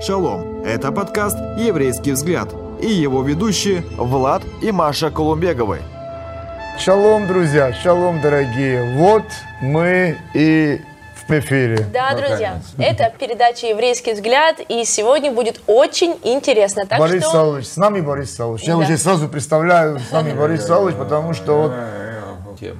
Шалом! Это подкаст «Еврейский взгляд» и его ведущие Влад и Маша Колумбеговы. Шалом, друзья, шалом, дорогие. Вот мы и в эфире. Да, друзья, это передача «Еврейский взгляд», и сегодня будет очень интересно. Так Борис что... Савлович, с нами Борис Савлович. Я Да. уже сразу представляю с нами Борис Савлович, потому что вот,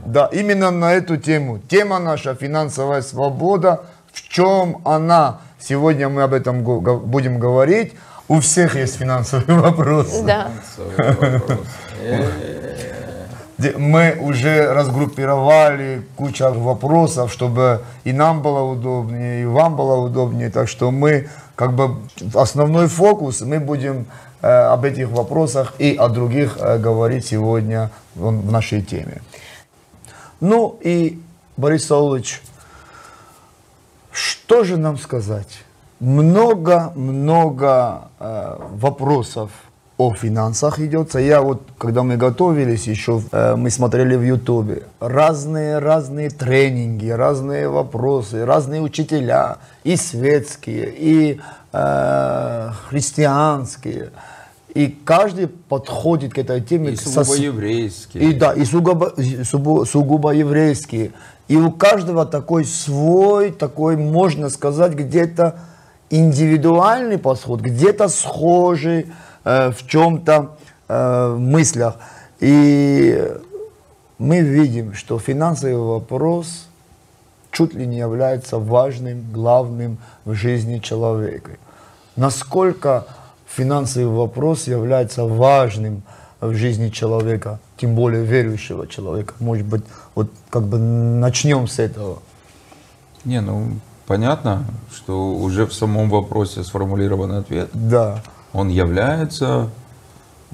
да, именно на эту тему. Тема наша «Финансовая свобода». В чем она? Сегодня мы об этом будем говорить. У всех есть финансовый вопрос. Да. Мы уже разгруппировали кучу вопросов, чтобы и нам было удобнее, и вам было удобнее. Так что мы, как бы, основной фокус, мы будем э, об этих вопросах и о других э, говорить сегодня в, в нашей теме. Ну и, Борис Саулович, что же нам сказать? Много-много э, вопросов о финансах идется. Я вот, когда мы готовились еще, э, мы смотрели в Ютубе разные-разные тренинги, разные вопросы, разные учителя, и светские, и э, христианские. И каждый подходит к этой теме И со сугубо с- еврейские. и да, и сугубо, сугубо, сугубо еврейские. И у каждого такой свой, такой, можно сказать, где-то индивидуальный подход, где-то схожий э, в чем-то э, в мыслях. И мы видим, что финансовый вопрос чуть ли не является важным, главным в жизни человека. Насколько финансовый вопрос является важным в жизни человека, тем более верующего человека. Может быть, вот как бы начнем с этого. Не, ну понятно, что уже в самом вопросе сформулирован ответ. Да, Он является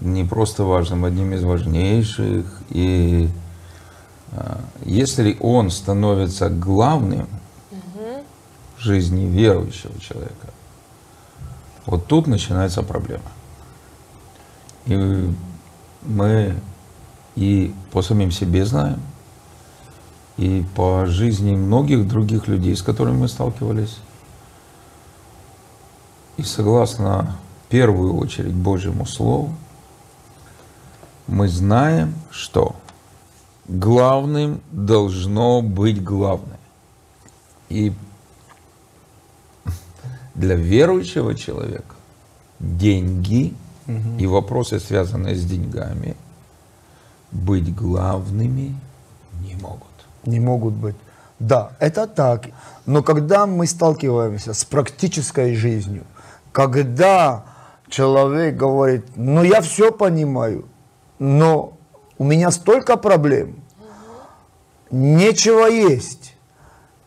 не просто важным, одним из важнейших. И а, если он становится главным в жизни верующего человека, вот тут начинается проблема. И мы и по самим себе знаем, и по жизни многих других людей, с которыми мы сталкивались. И согласно в первую очередь Божьему Слову, мы знаем, что главным должно быть главное. И для верующего человека деньги и вопросы, связанные с деньгами, быть главными не могут. не могут быть. Да, это так. Но когда мы сталкиваемся с практической жизнью, когда человек говорит, ну я все понимаю, но у меня столько проблем, нечего есть,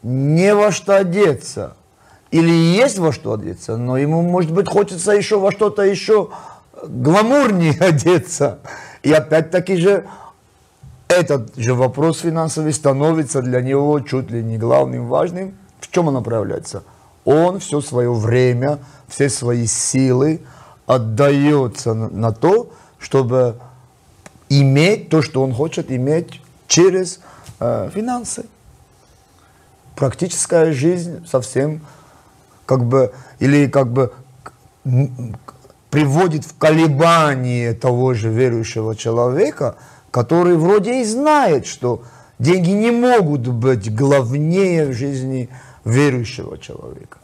не во что одеться, или есть во что одеться, но ему, может быть, хочется еще во что-то еще гламурнее одеться. И опять-таки же этот же вопрос финансовый становится для него чуть ли не главным, важным. В чем он проявляется? Он все свое время, все свои силы отдается на, то, чтобы иметь то, что он хочет иметь через э, финансы. Практическая жизнь совсем как бы, или как бы приводит в колебание того же верующего человека, который вроде и знает, что деньги не могут быть главнее в жизни верующего человека.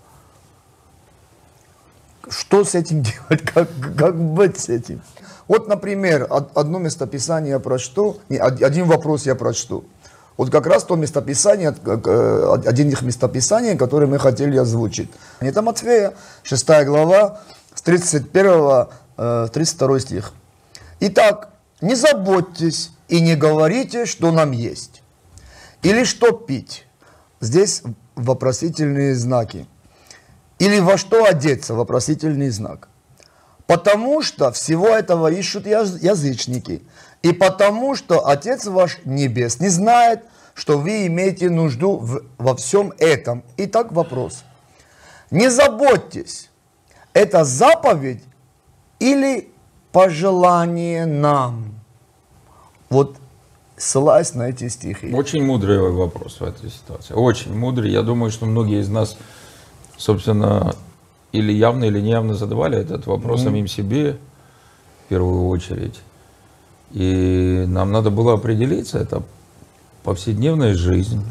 Что с этим делать? Как, как быть с этим? Вот, например, од- одно местописание я прочту, один вопрос я прочту. Вот как раз то местописание, как, э, один из местописаний, которое мы хотели озвучить. Это Матфея, 6 глава, с 31 э, 32 стих. Итак, не заботьтесь и не говорите, что нам есть. Или что пить. Здесь вопросительные знаки. Или во что одеться, вопросительный знак. Потому что всего этого ищут яз- язычники. И потому что Отец ваш Небес не знает, что вы имеете нужду в- во всем этом. Итак, вопрос. Не заботьтесь, это заповедь или пожелание нам? Вот ссылаясь на эти стихи. Очень мудрый вопрос в этой ситуации. Очень мудрый. Я думаю, что многие из нас, собственно, или явно, или неявно задавали этот вопрос самим себе в первую очередь. И нам надо было определиться, это повседневная жизнь.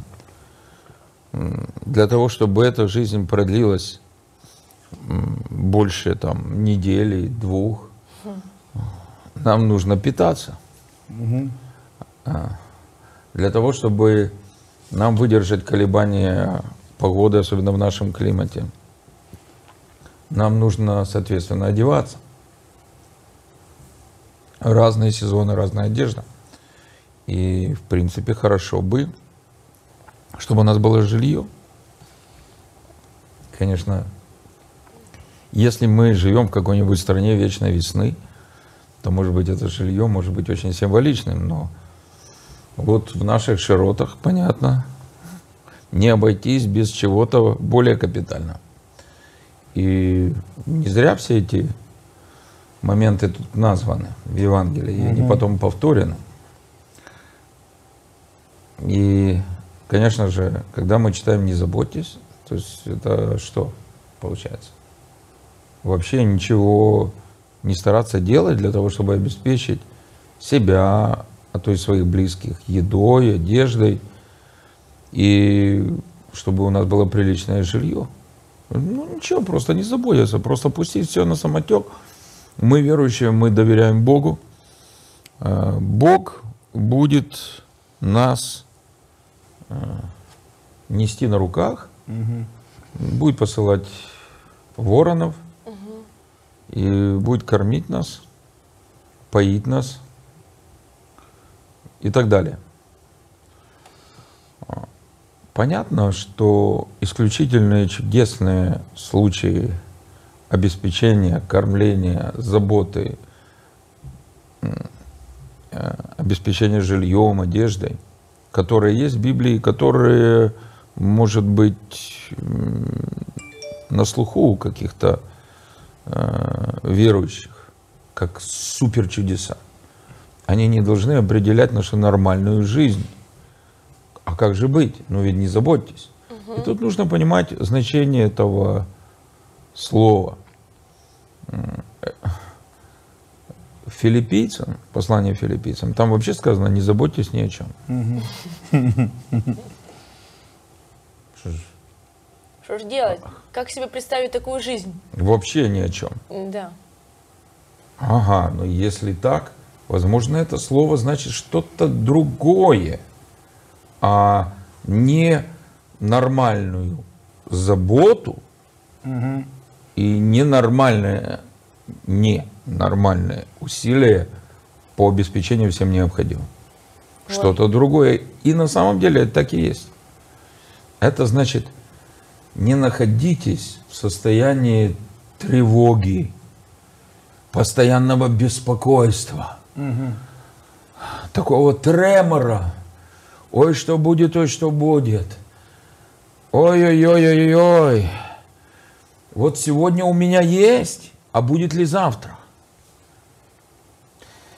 Для того, чтобы эта жизнь продлилась больше там, недели, двух, нам нужно питаться. А, Для того, чтобы нам выдержать колебания погоды, особенно в нашем климате, нам нужно, соответственно, одеваться. Разные сезоны, разная одежда. И, в принципе, хорошо бы, чтобы у нас было жилье. Конечно, если мы живем в какой-нибудь стране вечной весны, то, может быть, это жилье может быть очень символичным, но вот в наших широтах, понятно, не обойтись без чего-то более капитального. И не зря все эти моменты тут названы в Евангелии, и они потом повторены. И, конечно же, когда мы читаем «не заботьтесь», то есть это что получается? Вообще ничего не стараться делать для того, чтобы обеспечить себя, а то и своих близких едой, одеждой, и чтобы у нас было приличное жилье. Ну ничего, просто не заботиться, просто пустить все на самотек. Мы верующие, мы доверяем Богу. Э, Бог будет нас э, нести на руках, будет посылать воронов и будет кормить нас, поить нас и так далее. А, Понятно, что исключительные чудесные случаи обеспечения, кормления, заботы, э, обеспечения жильем, одеждой, которые есть в Библии, которые, может быть, на слуху у каких-то э, верующих, как супер чудеса. Они не должны определять нашу нормальную жизнь. А как же быть? Ну ведь не заботьтесь. И тут нужно понимать значение этого слова. Э, Филиппийцам, послание филиппийцам, там вообще сказано, не заботьтесь ни о чем. Что ж, делать? Как себе представить такую жизнь? Вообще ни о чем. Да. Ага, но если так, возможно, это слово значит что-то другое, а не нормальную заботу и ненормальное, ненормальное усилие по обеспечению всем необходимым. Что-то другое. И на самом деле это так и есть. Это значит, не находитесь в состоянии тревоги, постоянного беспокойства, такого тремора. Ой, что будет, ой, что будет. Ой-ой-ой-ой-ой. Вот сегодня у меня есть, а будет ли завтра?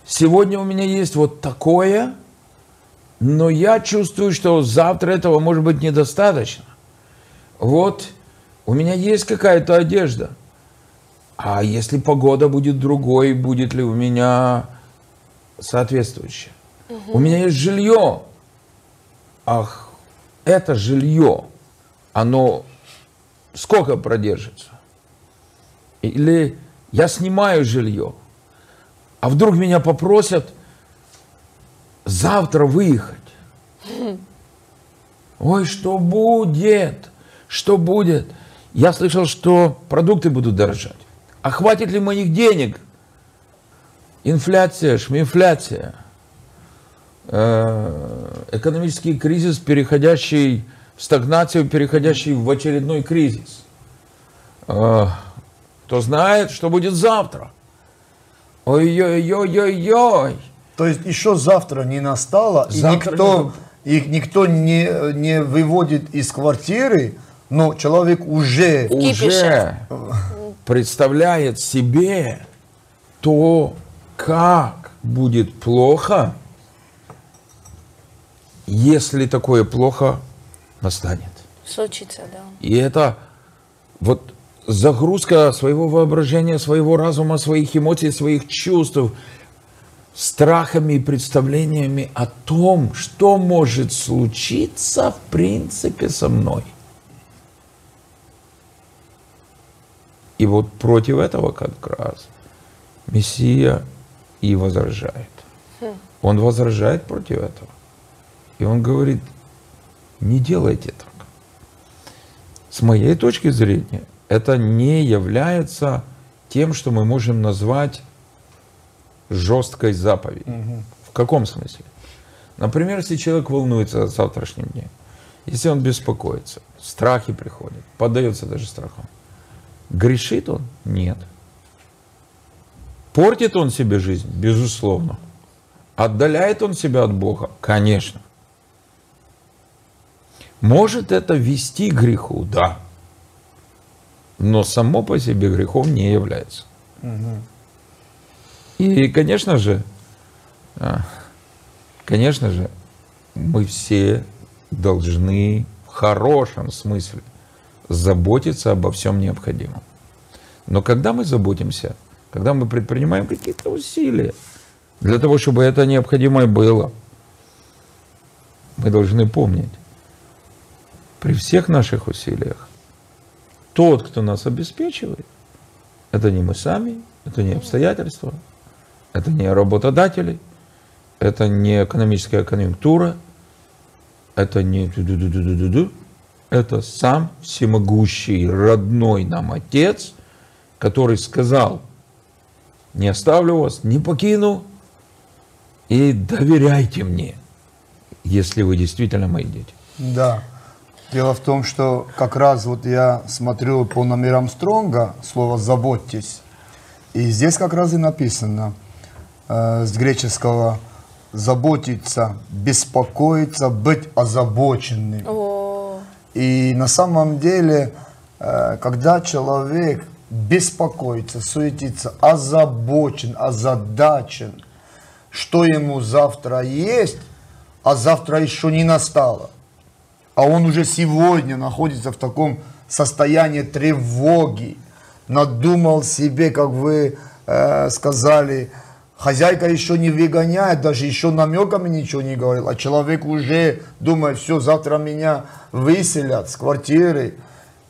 Сегодня у меня есть вот такое, но я чувствую, что завтра этого может быть недостаточно. Вот у меня есть какая-то одежда, а если погода будет другой, будет ли у меня соответствующее? У меня есть жилье. Ах, это жилье, оно сколько продержится? Или я снимаю жилье, а вдруг меня попросят завтра выехать. Ой, что будет? Что будет? Я слышал, что продукты будут дорожать. А хватит ли моих денег? Инфляция, шминфляция. Э, Экономический кризис, переходящий в стагнацию, переходящий в очередной кризис. Кто знает, что будет завтра? Ой-ой-ой-ой-ой. То есть еще завтра не настало, Завтра и никто, не их никто не, не выводит из квартиры, но человек уже... уже представляет себе то, как будет плохо, если такое плохо настанет. Случится, да. И это вот загрузка своего воображения, своего разума, своих эмоций, своих чувств, страхами и представлениями о том, что может случиться в принципе со мной. И вот против этого как раз Мессия и возражает. Он возражает против этого. И он говорит, не делайте так. С моей точки зрения, это не является тем, что мы можем назвать жесткой заповедью. В каком смысле? Например, если человек волнуется о завтрашнем дне, если он беспокоится, страхи приходят, поддается даже страхам, грешит он? Нет. Портит он себе жизнь? Безусловно. Отдаляет он себя от Бога? Конечно. Может это вести к греху? Да. Но само по себе грехом не является. И, конечно же, а, конечно же, мы все должны в хорошем смысле заботиться обо всем необходимом. Но когда мы заботимся, когда мы предпринимаем какие-то усилия для того, чтобы это необходимое было, мы должны помнить, при всех наших усилиях, тот, кто нас обеспечивает, это не мы сами, это не обстоятельства, это не работодатели, это не экономическая конъюнктура, это не это сам всемогущий родной нам Отец, который сказал, не оставлю вас, не покину, и доверяйте мне, если вы действительно мои дети. Да. Дело в том, что как раз вот я смотрю по номерам Стронга слово «заботьтесь», и здесь как раз и написано – э, с греческого заботиться, беспокоиться, быть озабоченным. О, И на самом деле, э, когда человек беспокоится, суетится, озабочен, озадачен, что ему завтра есть, а завтра еще не настало, а он уже сегодня находится в таком состоянии тревоги, надумал себе, как вы э, сказали, Хозяйка еще не выгоняет, даже еще намеками ничего не говорил, а человек уже думает, все, завтра меня выселят с квартиры.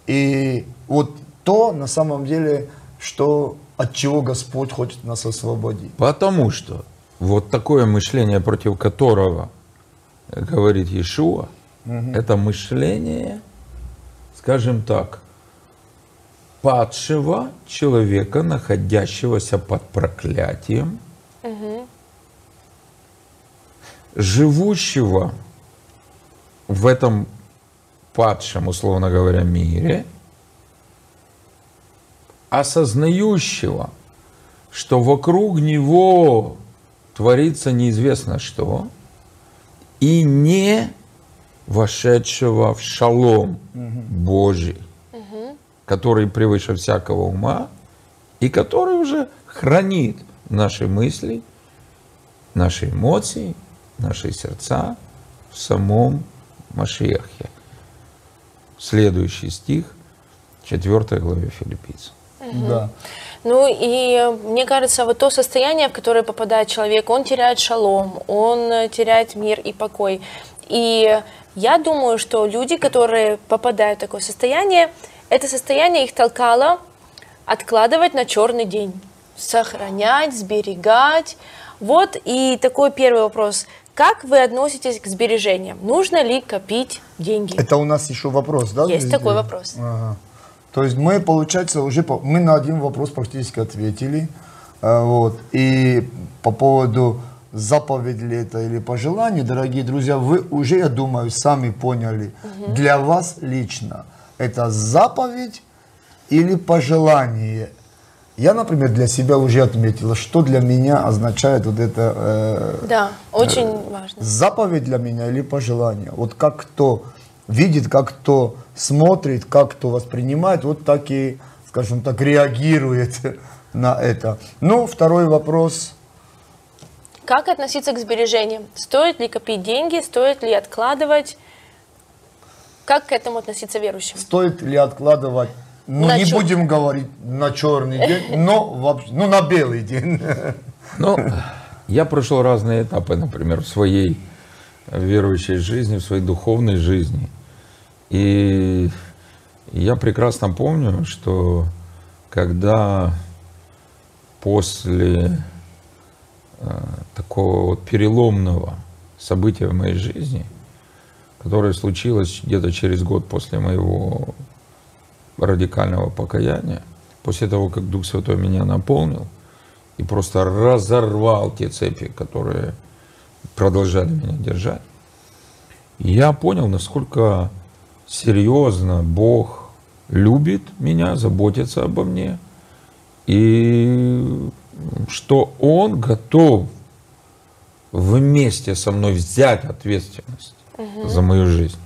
И вот то на самом деле, что от чего Господь хочет нас освободить. Потому что вот такое мышление, против которого говорит Иешуа, это мышление, скажем так, падшего человека, находящегося под проклятием, живущего в этом падшем, условно говоря, мире, осознающего, что вокруг него творится неизвестно что, и не вошедшего в шалом Божий, который превыше всякого ума, и который уже хранит наши мысли, наши эмоции, наши сердца в самом Машиахе. Следующий стих, 4 главе Филиппийцам. Да. Ну и мне кажется, вот то состояние, в которое попадает человек, он теряет шалом, он э, теряет мир и покой. И я думаю, что люди, которые попадают в такое состояние, это состояние их толкало откладывать на черный день, сохранять, сберегать. Вот и такой первый вопрос. Как вы относитесь к сбережениям? Нужно ли копить деньги? Это у нас еще вопрос, да? Есть здесь? такой вопрос. Ага. То есть мы, получается, уже по- мы на один вопрос практически ответили. Э, Вот. И по поводу заповедь ли это или пожелание, дорогие друзья, вы уже, я думаю, сами поняли. Для вас лично это заповедь или пожелание. Я, например, для себя уже отметила, что для меня означает вот это э, Да, очень важно. заповедь для меня или пожелание. Вот как кто видит, как кто смотрит, как кто воспринимает, вот так и, скажем так, реагирует на это. Ну, второй вопрос. Как относиться к сбережениям? Стоит ли копить деньги, стоит ли откладывать? Как к этому относиться верующим? Стоит ли откладывать Ну, На не чё- будем говорить на черный день, но вообще, ну, на белый день. Ну, я прошел разные этапы, например, в своей верующей жизни, в своей духовной жизни. И я прекрасно помню, что когда после такого вот переломного события в моей жизни, которое случилось где-то через год после моего радикального покаяния, после того, как Дух Святой меня наполнил и просто разорвал те цепи, которые продолжали меня держать, я понял, насколько серьезно Бог любит меня, заботится обо мне, и что Он готов вместе со мной взять ответственность за мою жизнь.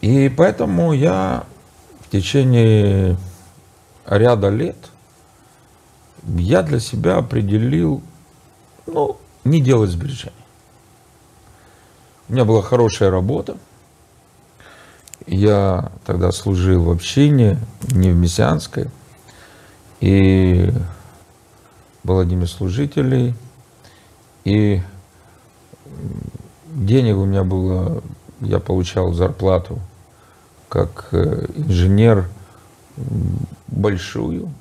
И поэтому я в течение ряда лет я для себя определил, ну, не делать сбережений. У меня была хорошая работа. Я тогда служил в общине, не в мессианской. И был одним из служителей. И денег у меня было, я получал зарплату как э, инженер большую.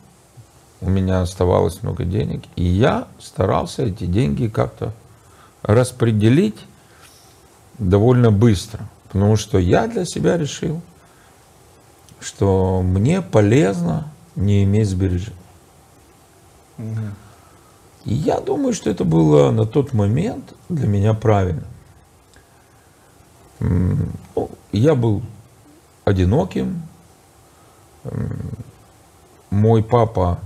У меня оставалось много денег. И я старался эти деньги как-то распределить довольно быстро. Потому что я для себя решил, что мне полезно не иметь сбережений. И я думаю, что это было на тот момент для меня правильно. Я был одиноким. Мой папа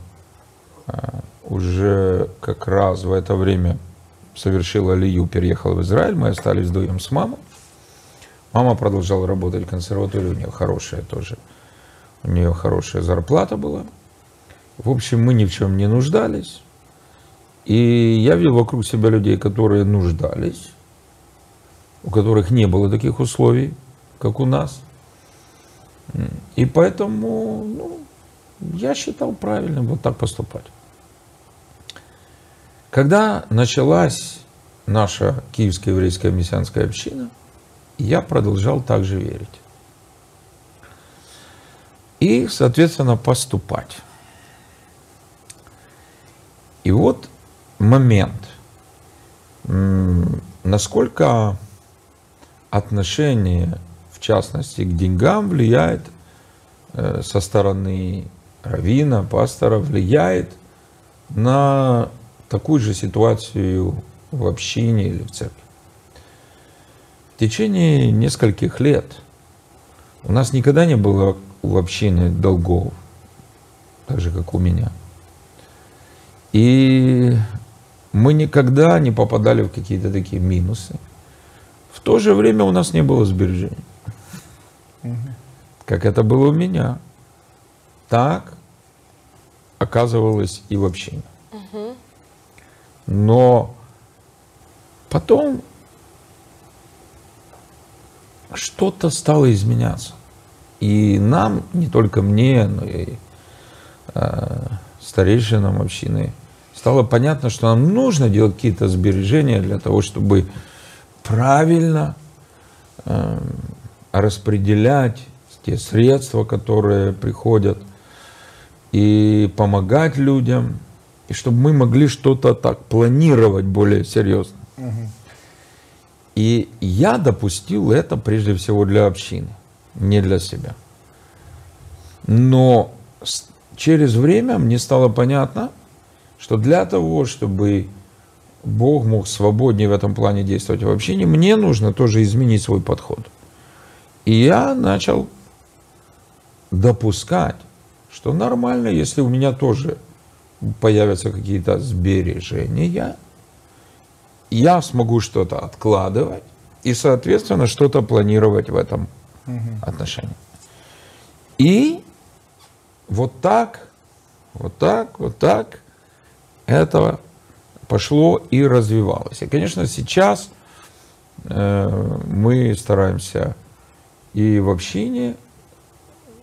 а, уже как раз в это время совершил алию, переехал в Израиль. Мы остались вдвоем с мамой. Мама продолжала работать в консерватории, у нее хорошая тоже. У нее хорошая зарплата была. В общем, мы ни в чем не нуждались. И я видел вокруг себя людей, которые нуждались, у которых не было таких условий, как у нас. И поэтому ну, я считал правильным вот так поступать. Когда началась наша Киевская еврейская мессианская община, я продолжал также верить. И, соответственно, поступать. И вот момент, насколько отношение, в частности, к деньгам влияет э, со стороны равина, пастора, влияет на такую же ситуацию в общине или в церкви. В течение нескольких лет у нас никогда не было в общине долгов, так же, как у меня. И мы никогда не попадали в какие-то такие минусы. В то же время у нас не было сбережений. Как это было у меня. Так оказывалось и в общине. Но потом что-то стало изменяться. И нам, не только мне, но и э, старейшинам общины, стало понятно, что нам нужно делать какие-то сбережения для того, чтобы правильно э, распределять те средства, которые приходят, и помогать людям, и чтобы мы могли что-то так планировать более серьезно. И я допустил это прежде всего для общины, не для себя. Но через время мне стало понятно, что для того, чтобы Бог мог свободнее в этом плане действовать в общине, мне нужно тоже изменить свой подход. И я начал допускать, что нормально, если у меня тоже появятся какие-то сбережения, я смогу что-то откладывать и, соответственно, что-то планировать в этом отношении. И вот так, вот так, вот так это пошло и развивалось. И, конечно, сейчас э, мы стараемся и в общине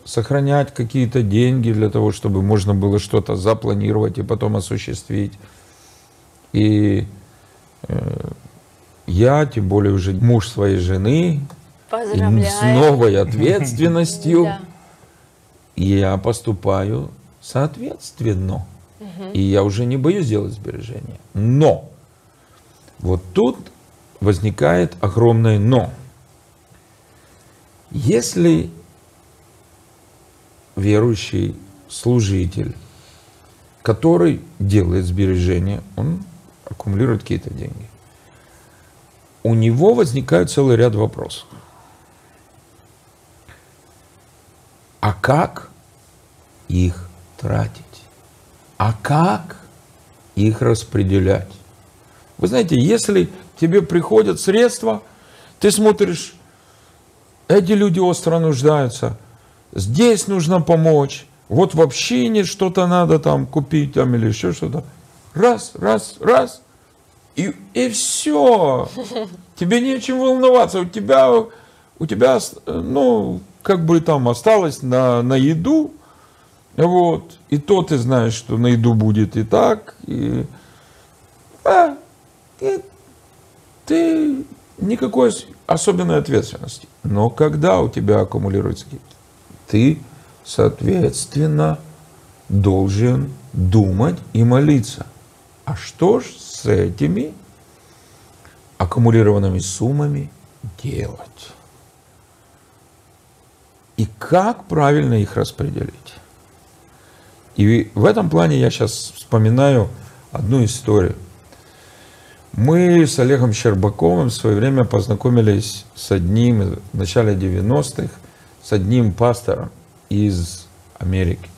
сохранять какие-то деньги для того, чтобы можно было что-то запланировать и потом осуществить. И э, я, тем более уже муж своей жены, Поздравляю. с новой ответственностью, Да. я поступаю соответственно. И я уже не боюсь делать сбережения. Но вот тут возникает огромное но. Если верующий служитель, который делает сбережения, он аккумулирует какие-то деньги, у него возникает целый ряд вопросов. А как их тратить? А как их распределять? Вы знаете, если тебе приходят средства, ты смотришь, эти люди остро нуждаются, здесь нужно помочь, вот в общине что-то надо там купить там или еще что-то. Раз, раз, раз, и, и все. Тебе нечем волноваться. У тебя, у тебя, ну, как бы там осталось на, на еду, вот, и то ты знаешь, что на еду будет и так, и, а, и ты никакой ос- особенной ответственности. Но когда у тебя аккумулируется ты, соответственно, должен думать и молиться. А что ж с этими аккумулированными суммами делать? И как правильно их распределить? И в этом плане я сейчас вспоминаю одну историю. Мы с Олегом Щербаковым в свое время познакомились с одним, в начале 90-х, с одним пастором из Америки.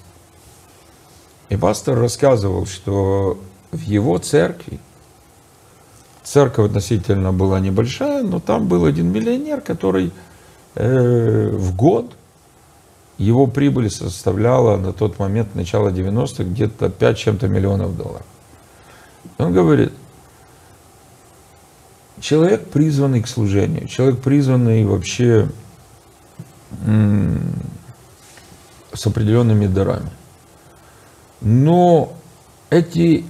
И пастор рассказывал, что в его церкви, церковь относительно была небольшая, но там был один миллионер, который э, в год его прибыль составляла на тот момент, начало 90-х, где-то 5 чем-то миллионов долларов. Он говорит, человек, призванный к служению, человек, призванный вообще с определенными дарами. Но эти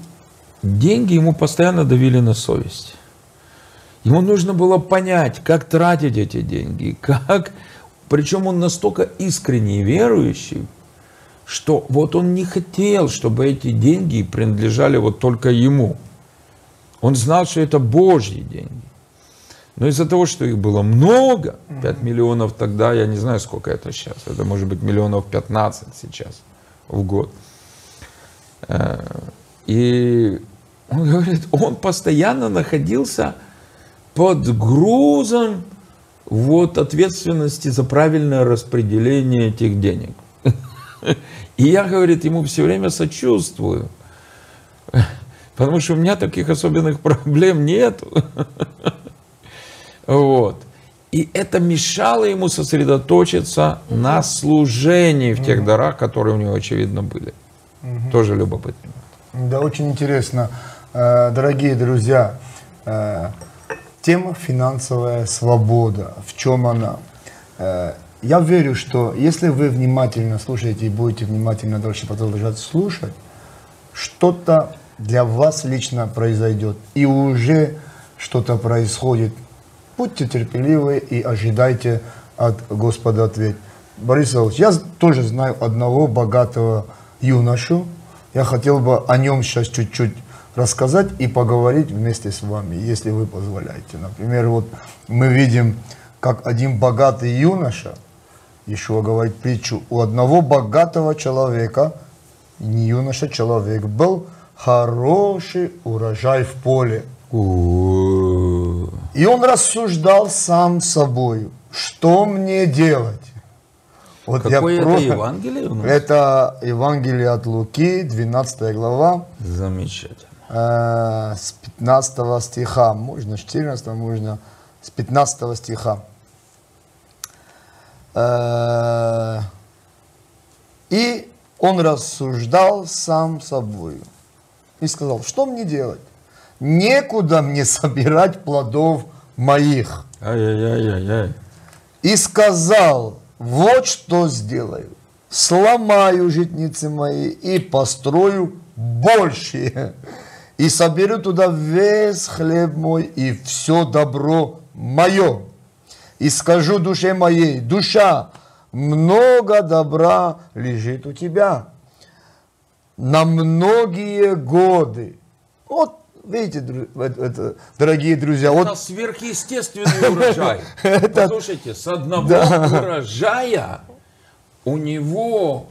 деньги ему постоянно давили на совесть. Ему нужно было понять, как тратить эти деньги, как... Причем он настолько искренний верующий, что вот он не хотел, чтобы эти деньги принадлежали вот только ему. Он знал, что это Божьи деньги. Но из-за того, что их было много, 5 миллионов тогда, я не знаю, сколько это сейчас, это может быть миллионов 15 сейчас в год. Э, И он говорит, он постоянно находился под грузом вот ответственности за правильное распределение этих денег. И я, говорит, ему все время сочувствую. Потому что у меня таких особенных проблем нет. Вот. И это мешало ему сосредоточиться на служении в тех дарах, которые у него, очевидно, были. Тоже любопытно. Да, очень интересно. Э, Дорогие друзья, э, тема финансовая свобода. В чем она? Э, Я верю, что если вы внимательно слушаете и будете внимательно дальше продолжать слушать, что-то для вас лично произойдет. И уже что-то происходит. Будьте терпеливы и ожидайте от Господа ответ. Борис Иванович, я тоже знаю одного богатого юношу. Я хотел бы о нем сейчас чуть-чуть рассказать и поговорить вместе с вами, если вы позволяете. Например, вот мы видим, как один богатый юноша, Ишуа говорит притчу, у одного богатого человека, не юноша, человек, был хороший урожай в поле. И он рассуждал сам собой, что мне делать? Вот Какое это про- Евангелие у нас? Это Евангелие от Луки, 12 глава, Замечательно. Э, с 15 стиха, можно с 14, можно с 15 стиха. Э, И он рассуждал сам собою и сказал, что мне делать? Некуда мне собирать плодов моих. Ай-яй-яй-яй-яй. И сказал, вот что сделаю. сломаю житницы мои и построю большие. И соберу туда весь хлеб мой и все добро мое. И скажу душе моей, душа, много добра лежит у тебя на многие годы. Вот видите, это- это, дорогие друзья, Это вот сверхъестественный урожай. Послушайте, с одного урожая у него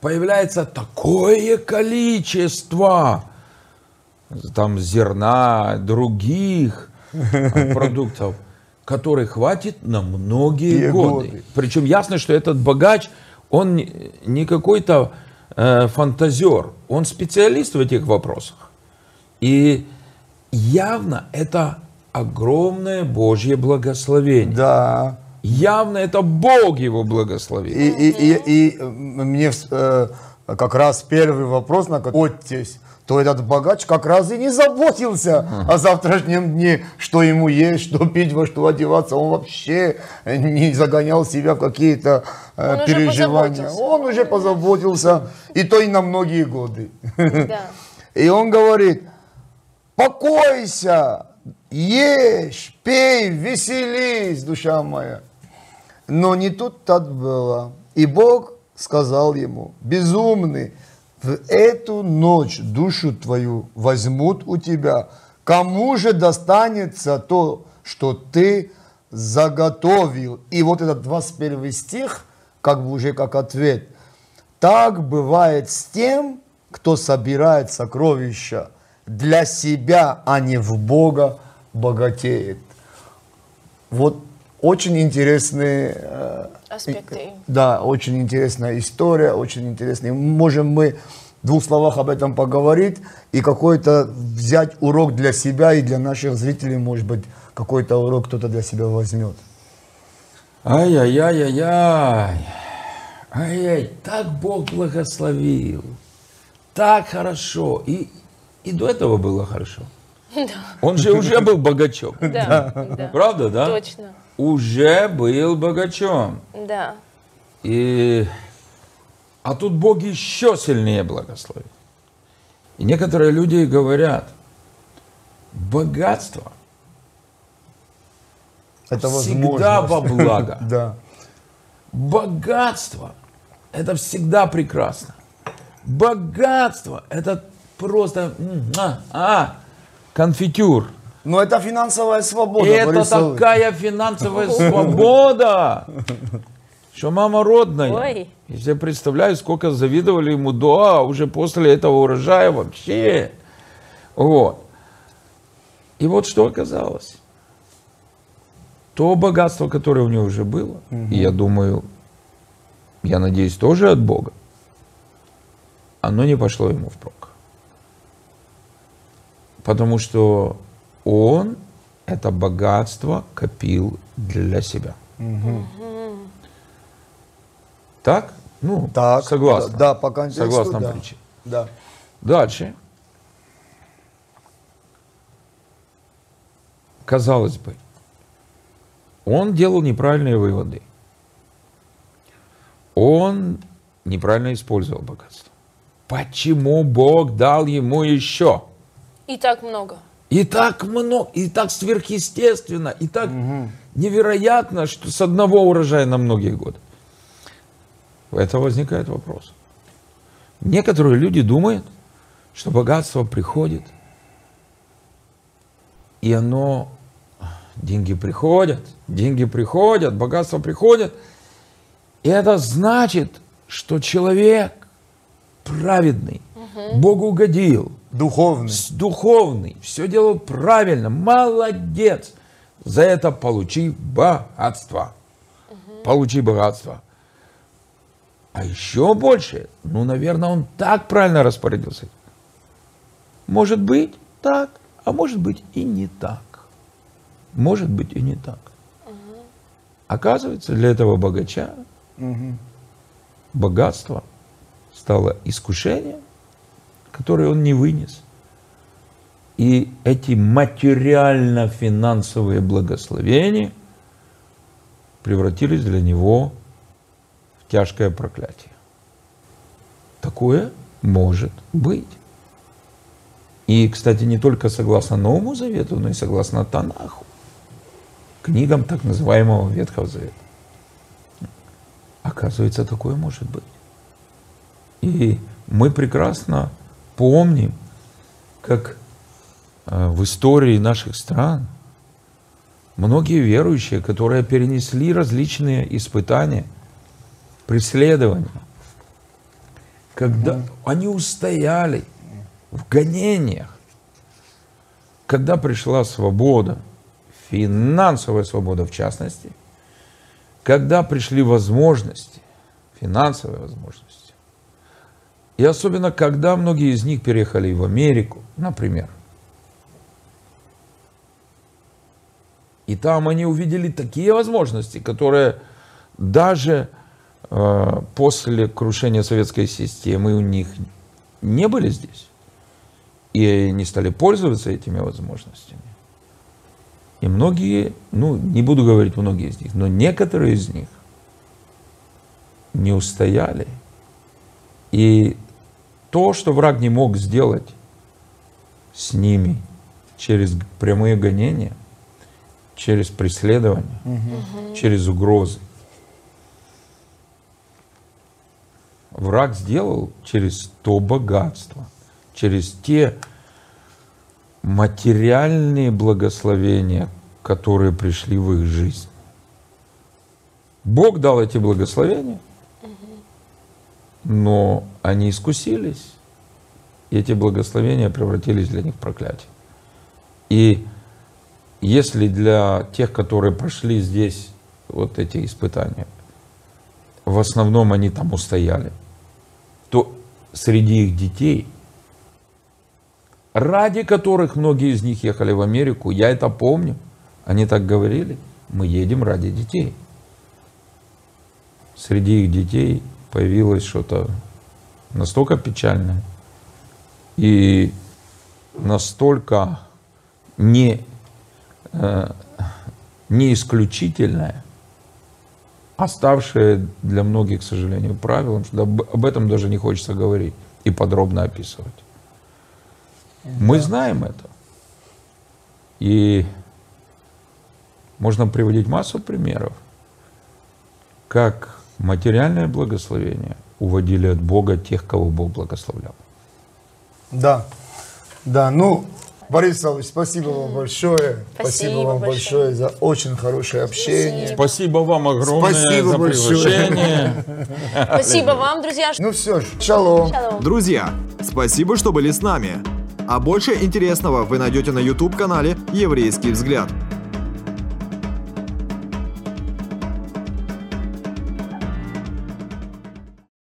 появляется такое количество там зерна, других продуктов, которые хватит на многие годы. годы. Причем ясно, что этот богач, он не какой-то э, фантазер, он специалист в этих вопросах. И явно это огромное Божье благословение. да, Явно это Бог его И, благословил. и, и, и э, мне э, как раз первый вопрос, на который оттесь, то этот богач как раз и не заботился о завтрашнем дне, что ему есть, что пить, во что одеваться. Он вообще не загонял себя в какие-то э, уже переживания. позаботился. Он уже позаботился, и то и на многие годы. Да. И он говорит, покойся, ешь, пей, веселись, душа моя. Но не тут-то было. И Бог сказал ему, безумный, в эту ночь душу твою возьмут у тебя. Кому же достанется то, что ты заготовил? И вот этот 21 стих, как бы уже как ответ. Так бывает с тем, кто собирает сокровища для себя, а не в Бога богатеет. Вот очень интересные э, Аспекты. да, очень интересная история, очень интересная. Можем мы в двух словах об этом поговорить и какой-то взять урок для себя и для наших зрителей, может быть, какой-то урок кто-то для себя возьмет. Ай-яй-яй-яй-яй. Ай-яй, так Бог благословил. Так хорошо. И, и до этого было хорошо. Он же уже был богачом. Да, да. Правда, да? Точно. Уже был богачом. Да. И... А тут Бог еще сильнее благословит. И некоторые люди говорят, богатство Это всегда во благо. Да. Богатство – это всегда прекрасно. Богатство – это просто а, а, конфитюр. Но это финансовая свобода. И это Борисович. такая финансовая свобода, что мама родная. Ой. Я себе представляю, сколько завидовали ему до, а уже после этого урожая вообще. Вот. И вот что оказалось. То богатство, которое у него уже было, и я думаю, я надеюсь, тоже от Бога, оно не пошло ему впрок. Потому что он это богатство копил для себя. Так? Ну, Так, согласно. Да, по контексту, Согласно да. притче. Да. Дальше. Казалось бы, он делал неправильные выводы. Он неправильно использовал богатство. Почему Бог дал ему еще? И так много. И так много, и так сверхъестественно, и так невероятно, что с одного урожая на многие годы. Это возникает вопрос. Некоторые люди думают, что богатство приходит, и оно, деньги приходят, деньги приходят, богатство приходит, и это значит, что человек праведный, Богу угодил, Духовный. духовный, все делал правильно, молодец. За это получи богатство. Получи богатство. А еще больше, ну, наверное, он так правильно распорядился. Может быть так, а может быть и не так. Может быть и не так. Оказывается, для этого богача богатство стало искушением, которое он не вынес. И эти материально-финансовые благословения превратились для него в тяжкое проклятие. такое может быть. И, кстати, не только согласно Новому Завету, но и согласно Танаху, книгам так называемого Ветхого Завета. Оказывается, такое может быть. И мы прекрасно помним, как э, в истории наших стран многие верующие, которые перенесли различные испытания, преследования, когда они устояли в гонениях, когда пришла свобода, финансовая свобода в частности, когда пришли возможности, финансовые возможности, и особенно когда многие из них переехали в Америку, например, и там они увидели такие возможности, которые даже э, после крушения советской системы у них не были здесь. И они стали пользоваться этими возможностями. И многие, ну, не буду говорить многие из них, но некоторые из них не устояли. И то, что враг не мог сделать с ними через прямые гонения, через преследование, угу. через угрозы, враг сделал через то богатство, через те материальные благословения, которые пришли в их жизнь. Бог дал эти благословения, но они искусились, и эти благословения превратились для них в проклятие. И если для тех, которые прошли здесь вот эти испытания, в основном они там устояли, то среди их детей – ради которых многие из них ехали в Америку. Я это помню. Они так говорили. Мы едем ради детей. Среди их детей появилось что-то настолько печальное и настолько не, э, не исключительное, оставшее для многих, к сожалению, правилом, что об этом даже не хочется говорить и подробно описывать. Мы да. знаем это. И можно приводить массу примеров, как материальное благословение уводили от Бога тех, кого Бог благословлял. Да, да, ну, Борис Павлович, спасибо вам большое. Спасибо, спасибо вам большое. большое за очень хорошее общение. Спасибо вам огромное спасибо за приглашение. Спасибо вам, друзья. Ну все ж, шалом. Друзья, спасибо, что были с нами. А больше интересного вы найдете на YouTube-канале «Еврейский взгляд».